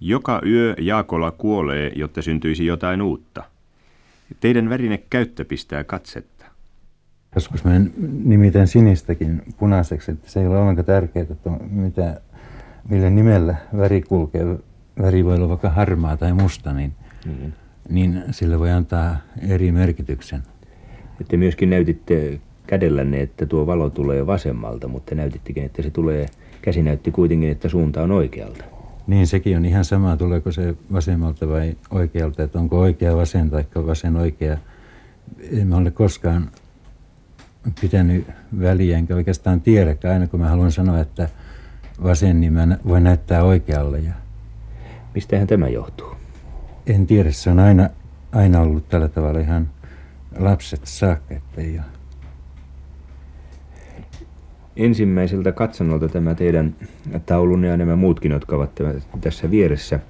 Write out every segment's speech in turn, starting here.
Joka yö Jaakola kuolee, jotta syntyisi jotain uutta. Teidän värine käyttö pistää katsetta. Joskus mä nimitän sinistäkin punaiseksi, että se ei ole ollenkaan tärkeää, että mitä, millä nimellä väri kulkee. Väri voi olla vaikka harmaa tai musta, niin, niin. niin sille voi antaa eri merkityksen. Te myöskin näytitte kädellänne, että tuo valo tulee vasemmalta, mutta näytittekin, että se tulee, käsi näytti kuitenkin, että suunta on oikealta. Niin, sekin on ihan sama, tuleeko se vasemmalta vai oikealta, että onko oikea vasen tai vasen oikea. En ole koskaan pitänyt väliä, enkä oikeastaan tiedäkään, aina kun mä haluan sanoa, että vasen, niin mä voin näyttää oikealle. Ja... Mistähän tämä johtuu? En tiedä, se on aina, aina ollut tällä tavalla ihan lapset saakka, että ei ole ensimmäiseltä katsannolta tämä teidän taulunne ja nämä muutkin, jotka ovat tässä vieressä,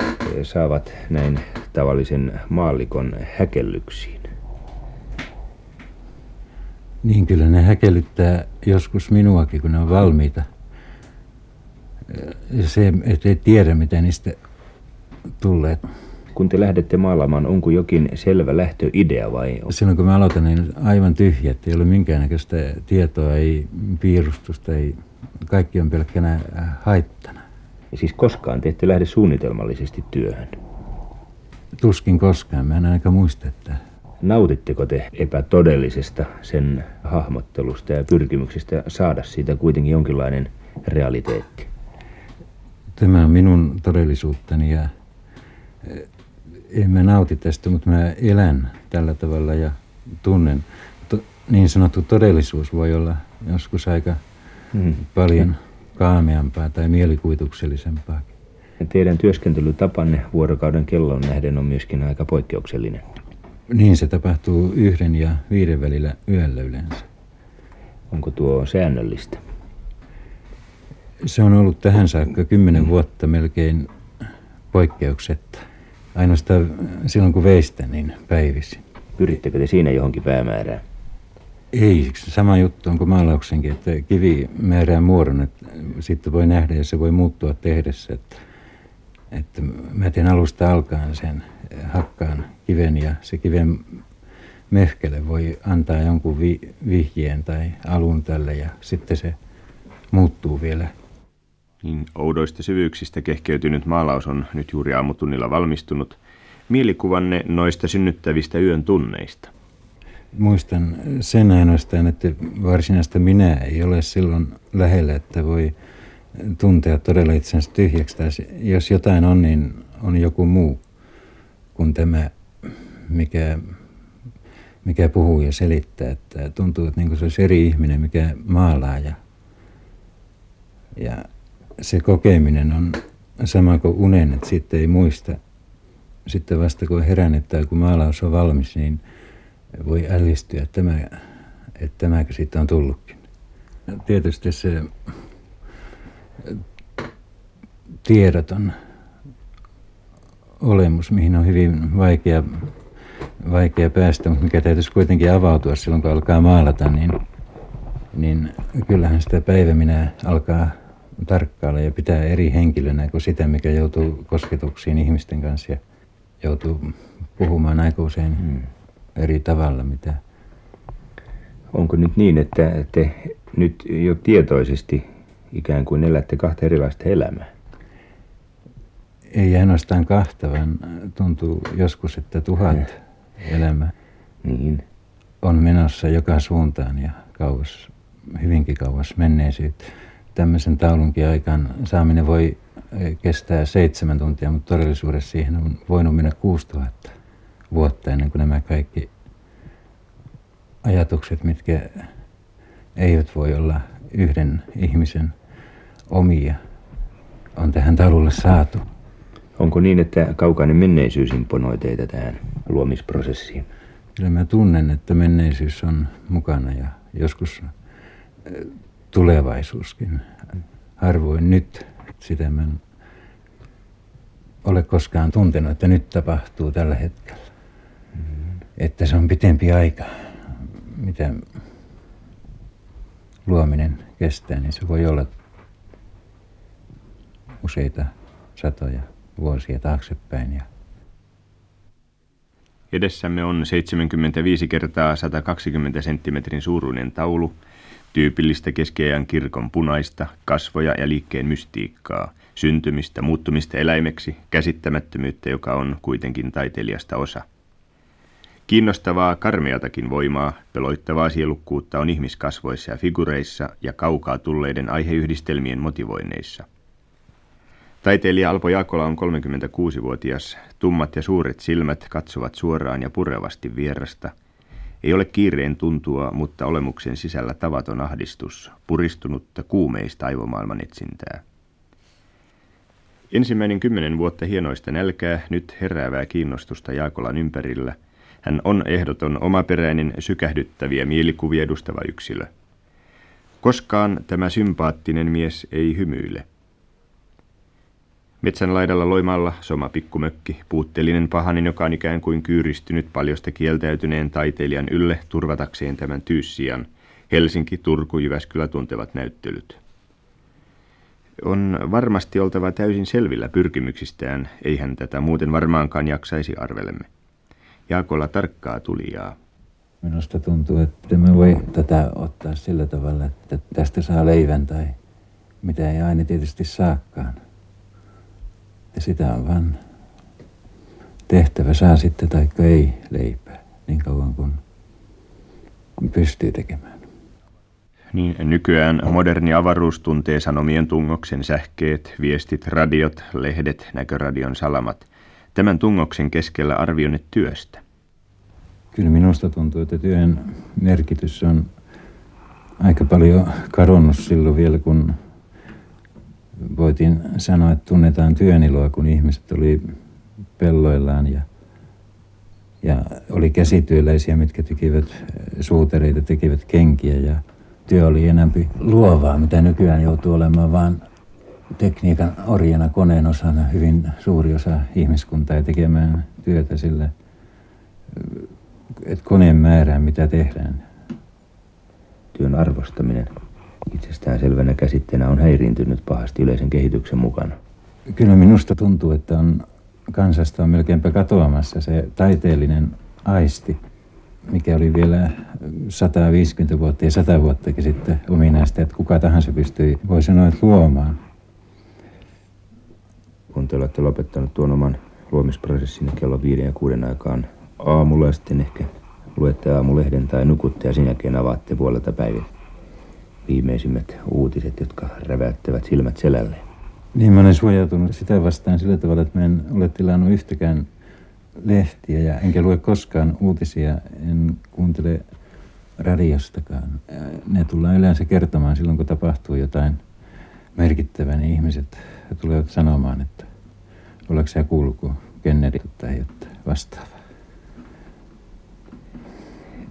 eh, saavat näin tavallisen maallikon häkellyksiin. Niin kyllä ne häkellyttää joskus minuakin, kun ne on valmiita. Se, ettei tiedä, mitä niistä tulee kun te lähdette maalaamaan, onko jokin selvä lähtöidea vai? Silloin kun mä aloitan, niin aivan tyhjä, ei ole minkäännäköistä tietoa, ei piirustusta, ei, kaikki on pelkkänä haittana. Ja siis koskaan te ette lähde suunnitelmallisesti työhön? Tuskin koskaan, mä en aika muista, että... Nautitteko te epätodellisesta sen hahmottelusta ja pyrkimyksestä saada siitä kuitenkin jonkinlainen realiteetti? Tämä on minun todellisuuttani ja en mä nauti tästä, mutta mä elän tällä tavalla ja tunnen. To, niin sanottu todellisuus voi olla joskus aika hmm. paljon kaameampaa tai mielikuvituksellisempaa. Ja teidän työskentelytapanne vuorokauden kellon nähden on myöskin aika poikkeuksellinen. Niin, se tapahtuu yhden ja viiden välillä yöllä yleensä. Onko tuo säännöllistä? Se on ollut tähän saakka kymmenen vuotta melkein poikkeuksetta. Ainoastaan silloin kun veistä, niin päivisin. Pyrittekö te siinä johonkin päämäärään? Ei, sama juttu on kuin maalauksenkin, että kivi määrää muodon, että sitten voi nähdä ja se voi muuttua tehdessä. Että, että mä teen alusta alkaen sen, hakkaan kiven ja se kiven mehkele voi antaa jonkun vi, vihjeen tai alun tälle ja sitten se muuttuu vielä niin oudoista syvyyksistä kehkeytynyt maalaus on nyt juuri aamutunnilla valmistunut. Mielikuvanne noista synnyttävistä yön tunneista. Muistan sen ainoastaan, että varsinaista minä ei ole silloin lähellä, että voi tuntea todella itsensä tyhjäksi. Tai jos jotain on, niin on joku muu kuin tämä, mikä, mikä puhuu ja selittää. Että tuntuu, että niin se olisi eri ihminen, mikä maalaa ja, ja se kokeminen on sama kuin unen, että sitten ei muista. Sitten vasta kun on herännyt tai kun maalaus on valmis, niin voi ällistyä, että, tämä, että tämäkö siitä on tullutkin. Tietysti se tiedoton olemus, mihin on hyvin vaikea, vaikea päästä, mutta mikä täytyisi kuitenkin avautua silloin, kun alkaa maalata, niin, niin kyllähän sitä päivä minä alkaa tarkkailla ja pitää eri henkilönä kuin sitä, mikä joutuu kosketuksiin ihmisten kanssa ja joutuu puhumaan aika usein hmm. eri tavalla. Mitä... Onko nyt niin, että te nyt jo tietoisesti ikään kuin elätte kahta erilaista elämää? Ei ainoastaan kahta, vaan tuntuu joskus, että tuhat hmm. elämää niin. on menossa joka suuntaan ja kauas, hyvinkin kauas menneisyyteen tämmöisen taulunkin aikaan saaminen voi eh, kestää seitsemän tuntia, mutta todellisuudessa siihen on voinut mennä 6000 vuotta ennen kuin nämä kaikki ajatukset, mitkä eivät voi olla yhden ihmisen omia, on tähän taululle saatu. Onko niin, että kaukainen menneisyys imponoi teitä tähän luomisprosessiin? Kyllä mä tunnen, että menneisyys on mukana ja joskus eh, tulevaisuuskin. Harvoin nyt sitä mä en ole koskaan tuntenut, että nyt tapahtuu tällä hetkellä. Mm. Että se on pitempi aika, mitä luominen kestää, niin se voi olla useita satoja vuosia taaksepäin. Ja Edessämme on 75 kertaa 120 senttimetrin suuruinen taulu, tyypillistä keskiajan kirkon punaista, kasvoja ja liikkeen mystiikkaa, syntymistä, muuttumista eläimeksi, käsittämättömyyttä, joka on kuitenkin taiteilijasta osa. Kiinnostavaa karmeatakin voimaa, peloittavaa sielukkuutta on ihmiskasvoissa ja figureissa ja kaukaa tulleiden aiheyhdistelmien motivoinneissa. Taiteilija Alpo Jaakola on 36-vuotias. Tummat ja suuret silmät katsovat suoraan ja purevasti vierasta. Ei ole kiireen tuntua, mutta olemuksen sisällä tavaton ahdistus, puristunutta kuumeista aivomaailman etsintää. Ensimmäinen kymmenen vuotta hienoista nälkää, nyt heräävää kiinnostusta Jaakolan ympärillä. Hän on ehdoton omaperäinen, sykähdyttäviä mielikuvia edustava yksilö. Koskaan tämä sympaattinen mies ei hymyile. Metsän laidalla loimalla soma pikkumökki, puutteellinen pahanin, joka on ikään kuin kyyristynyt paljosta kieltäytyneen taiteilijan ylle turvatakseen tämän tyyssian. Helsinki, Turku, Jyväskylä tuntevat näyttelyt. On varmasti oltava täysin selvillä pyrkimyksistään, eihän tätä muuten varmaankaan jaksaisi arvelemme. Jaakolla tarkkaa tulijaa. Minusta tuntuu, että me voi tätä ottaa sillä tavalla, että tästä saa leivän tai mitä ei aina tietysti saakaan. Ja sitä on vaan tehtävä, saa sitten tai ei leipää, niin kauan kuin pystyy tekemään. Niin, nykyään moderni avaruus tuntee sanomien tungoksen sähkeet, viestit, radiot, lehdet, näköradion salamat. Tämän tungoksen keskellä arvioinnit työstä. Kyllä minusta tuntuu, että työn merkitys on aika paljon kadonnut silloin vielä, kun voitiin sanoa, että tunnetaan iloa, kun ihmiset oli pelloillaan ja, ja oli käsityöläisiä, mitkä tekivät suutereita, tekivät kenkiä ja työ oli enempi luovaa, mitä nykyään joutuu olemaan vaan tekniikan orjana, koneen osana hyvin suuri osa ihmiskuntaa ja tekemään työtä sillä, että koneen määrää mitä tehdään. Työn arvostaminen itsestään selvänä käsitteenä on häiriintynyt pahasti yleisen kehityksen mukana. Kyllä minusta tuntuu, että on kansasta on melkeinpä katoamassa se taiteellinen aisti, mikä oli vielä 150 vuotta ja 100 vuottakin sitten ominaista, että kuka tahansa pystyi, voi sanoa, että luomaan. Kun te olette lopettanut tuon oman luomisprosessin kello viiden ja kuuden aikaan aamulla ja sitten ehkä luette aamulehden tai nukutte ja sen jälkeen avaatte puolelta päivin viimeisimmät uutiset, jotka räväyttävät silmät selälle. Niin, mä olen suojautunut sitä vastaan sillä tavalla, että mä en ole tilannut yhtäkään lehtiä ja enkä lue koskaan uutisia, en kuuntele radiostakaan. Ne tullaan yleensä kertomaan silloin, kun tapahtuu jotain merkittävää, niin ihmiset tulevat sanomaan, että oletko sä kuullut, kun Kennedy tai jotain vastaavaa.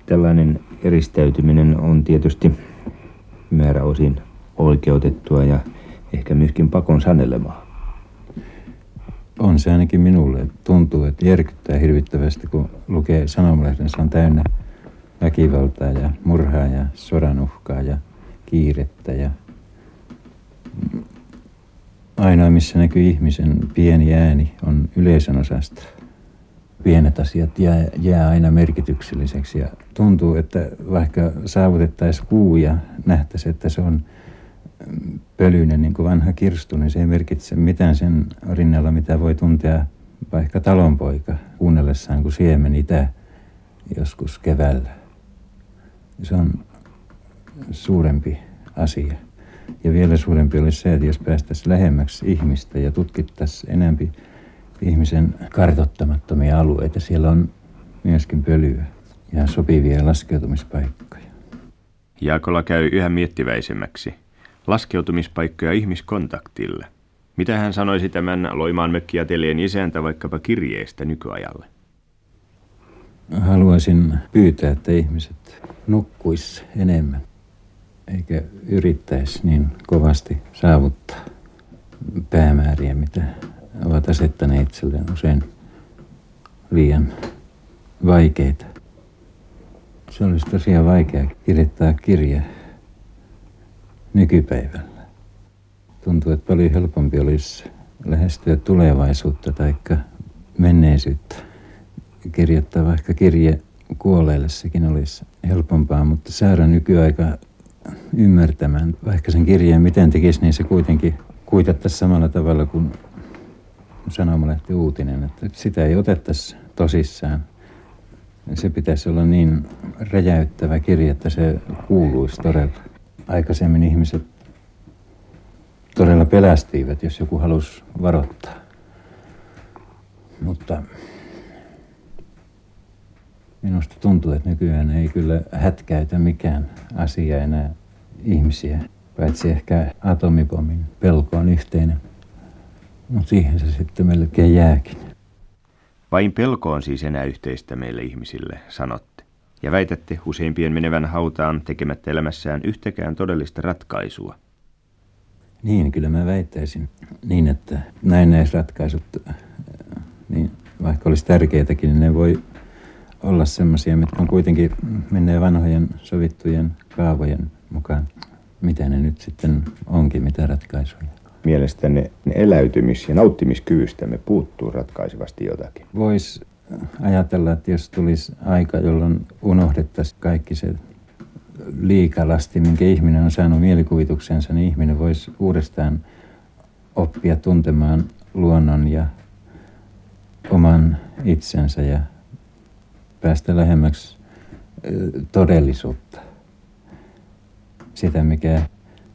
Tällainen eristäytyminen on tietysti määräosin oikeutettua ja ehkä myöskin pakon sanelemaa. On se ainakin minulle. Tuntuu, että järkyttää hirvittävästi, kun lukee sanomalehden. Se on täynnä väkivaltaa ja murhaa ja sodan uhkaa ja kiirettä. Ja ainoa, missä näkyy ihmisen pieni ääni, on yleisön osasta. Pienet asiat jää, jää aina merkitykselliseksi ja tuntuu, että vaikka saavutettaisiin kuu ja nähtäisiin, että se on pölyinen niin kuin vanha kirstu, niin se ei merkitse mitään sen rinnalla, mitä voi tuntea vaikka talonpoika kuunnellessaan, kun siemen itä joskus keväällä. Se on suurempi asia. Ja vielä suurempi olisi se, että jos päästäisiin lähemmäksi ihmistä ja tutkittaisiin enempi ihmisen kartottamattomia alueita, siellä on myöskin pölyä ja sopivia laskeutumispaikkoja. Jaakola käy yhä miettiväisemmäksi laskeutumispaikkoja ihmiskontaktille. Mitä hän sanoisi tämän Loimaan mökkiatelien isäntä vaikkapa kirjeestä nykyajalle? Haluaisin pyytää, että ihmiset nukkuis enemmän, eikä yrittäisi niin kovasti saavuttaa päämääriä, mitä ovat asettaneet itselleen usein liian vaikeita. Se olisi tosiaan vaikea kirjoittaa kirjaa nykypäivällä. Tuntuu, että paljon helpompi olisi lähestyä tulevaisuutta tai menneisyyttä. Kirjoittaa vaikka kirje kuolleille sekin olisi helpompaa, mutta saada nykyaika ymmärtämään, vaikka sen kirjeen miten tekisi, niin se kuitenkin kuitattaisi samalla tavalla kuin sanomalehti uutinen, että sitä ei otettaisi tosissaan. Se pitäisi olla niin räjäyttävä kirja, että se kuuluisi todella. Aikaisemmin ihmiset todella pelästyivät, jos joku halusi varoittaa. Mutta minusta tuntuu, että nykyään ei kyllä hätkäytä mikään asia enää ihmisiä, paitsi ehkä atomipommin pelko on yhteinen. Mutta siihen se sitten melkein jääkin. Vain pelko on siis enää yhteistä meille ihmisille, sanotte. Ja väitätte useimpien menevän hautaan tekemättä elämässään yhtäkään todellista ratkaisua. Niin, kyllä mä väittäisin niin, että näin näissä ratkaisut, niin vaikka olisi tärkeitäkin, niin ne voi olla semmoisia, mitkä on kuitenkin menee vanhojen sovittujen kaavojen mukaan. Mitä ne nyt sitten onkin, mitä ratkaisuja. Mielestäni ne eläytymis- ja nauttimiskyvystämme puuttuu ratkaisevasti jotakin. Voisi ajatella, että jos tulisi aika, jolloin unohdettaisiin kaikki se liikalasti, minkä ihminen on saanut mielikuvituksensa, niin ihminen voisi uudestaan oppia tuntemaan luonnon ja oman itsensä ja päästä lähemmäksi todellisuutta. Sitä, mikä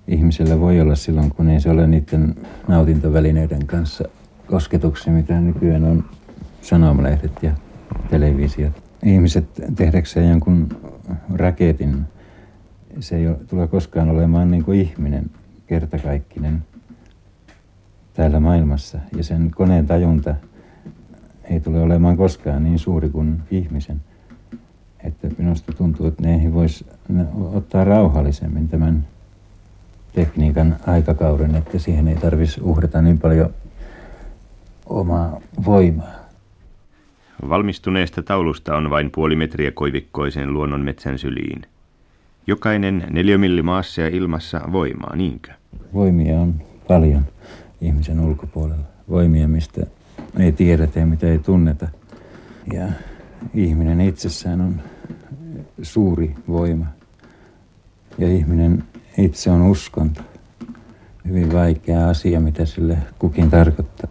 ihmisellä voi olla silloin, kun ei se ole niiden nautintovälineiden kanssa kosketuksi, mitä nykyään on sanomalehdet ja televisiot. Ihmiset tehdäkseen jonkun raketin, se ei tule koskaan olemaan niin kuin ihminen kertakaikkinen täällä maailmassa. Ja sen koneen tajunta ei tule olemaan koskaan niin suuri kuin ihmisen. Että minusta tuntuu, että ne voisi ottaa rauhallisemmin tämän tekniikan aikakauden, että siihen ei tarvitsisi uhrata niin paljon omaa voimaa. Valmistuneesta taulusta on vain puoli metriä koivikkoisen luonnon metsän syliin. Jokainen neliömilli maassa ja ilmassa voimaa, niinkö? Voimia on paljon ihmisen ulkopuolella. Voimia, mistä ei tiedetä ja mitä ei tunneta. Ja ihminen itsessään on suuri voima. Ja ihminen itse on uskonto. Hyvin vaikea asia, mitä sille kukin tarkoittaa.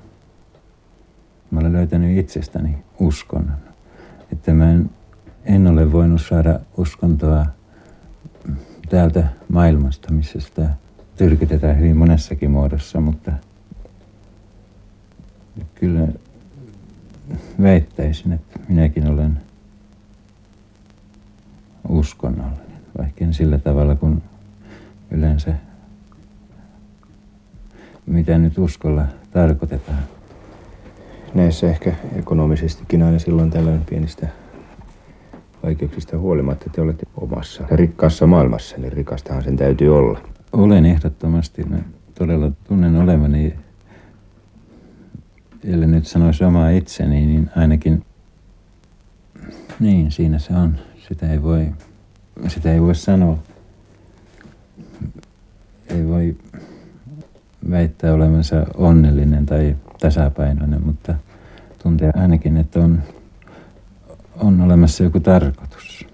Mä olen löytänyt itsestäni uskonnon. Että mä en, en ole voinut saada uskontoa täältä maailmasta, missä sitä tyrkytetään hyvin monessakin muodossa, mutta kyllä väittäisin, että minäkin olen uskonnollinen, vaikka en sillä tavalla kuin yleensä, mitä nyt uskolla tarkoitetaan. Näissä ehkä ekonomisestikin aina silloin tällöin pienistä vaikeuksista huolimatta te olette omassa rikkaassa maailmassa, niin rikastahan sen täytyy olla. Olen ehdottomasti. Mä todella tunnen olevani, ellei nyt sanoisi omaa itseni, niin ainakin niin, siinä se on. Sitä ei voi, sitä ei voi sanoa ei voi väittää olevansa onnellinen tai tasapainoinen, mutta tuntee ainakin, että on, on olemassa joku tarkoitus.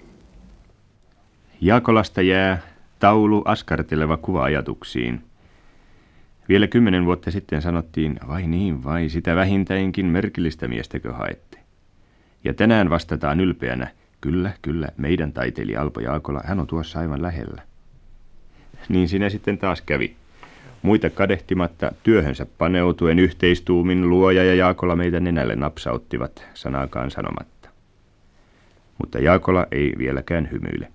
Jaakolasta jää taulu askarteleva kuva ajatuksiin. Vielä kymmenen vuotta sitten sanottiin, vai niin, vai sitä vähintäinkin merkillistä miestäkö haette. Ja tänään vastataan ylpeänä, kyllä, kyllä, meidän taiteilija Alpo Jaakola, hän on tuossa aivan lähellä. Niin sinä sitten taas kävi. Muita kadehtimatta työhönsä paneutuen yhteistuumin luoja ja Jaakola meitä nenälle napsauttivat sanaakaan sanomatta. Mutta Jaakola ei vieläkään hymyile.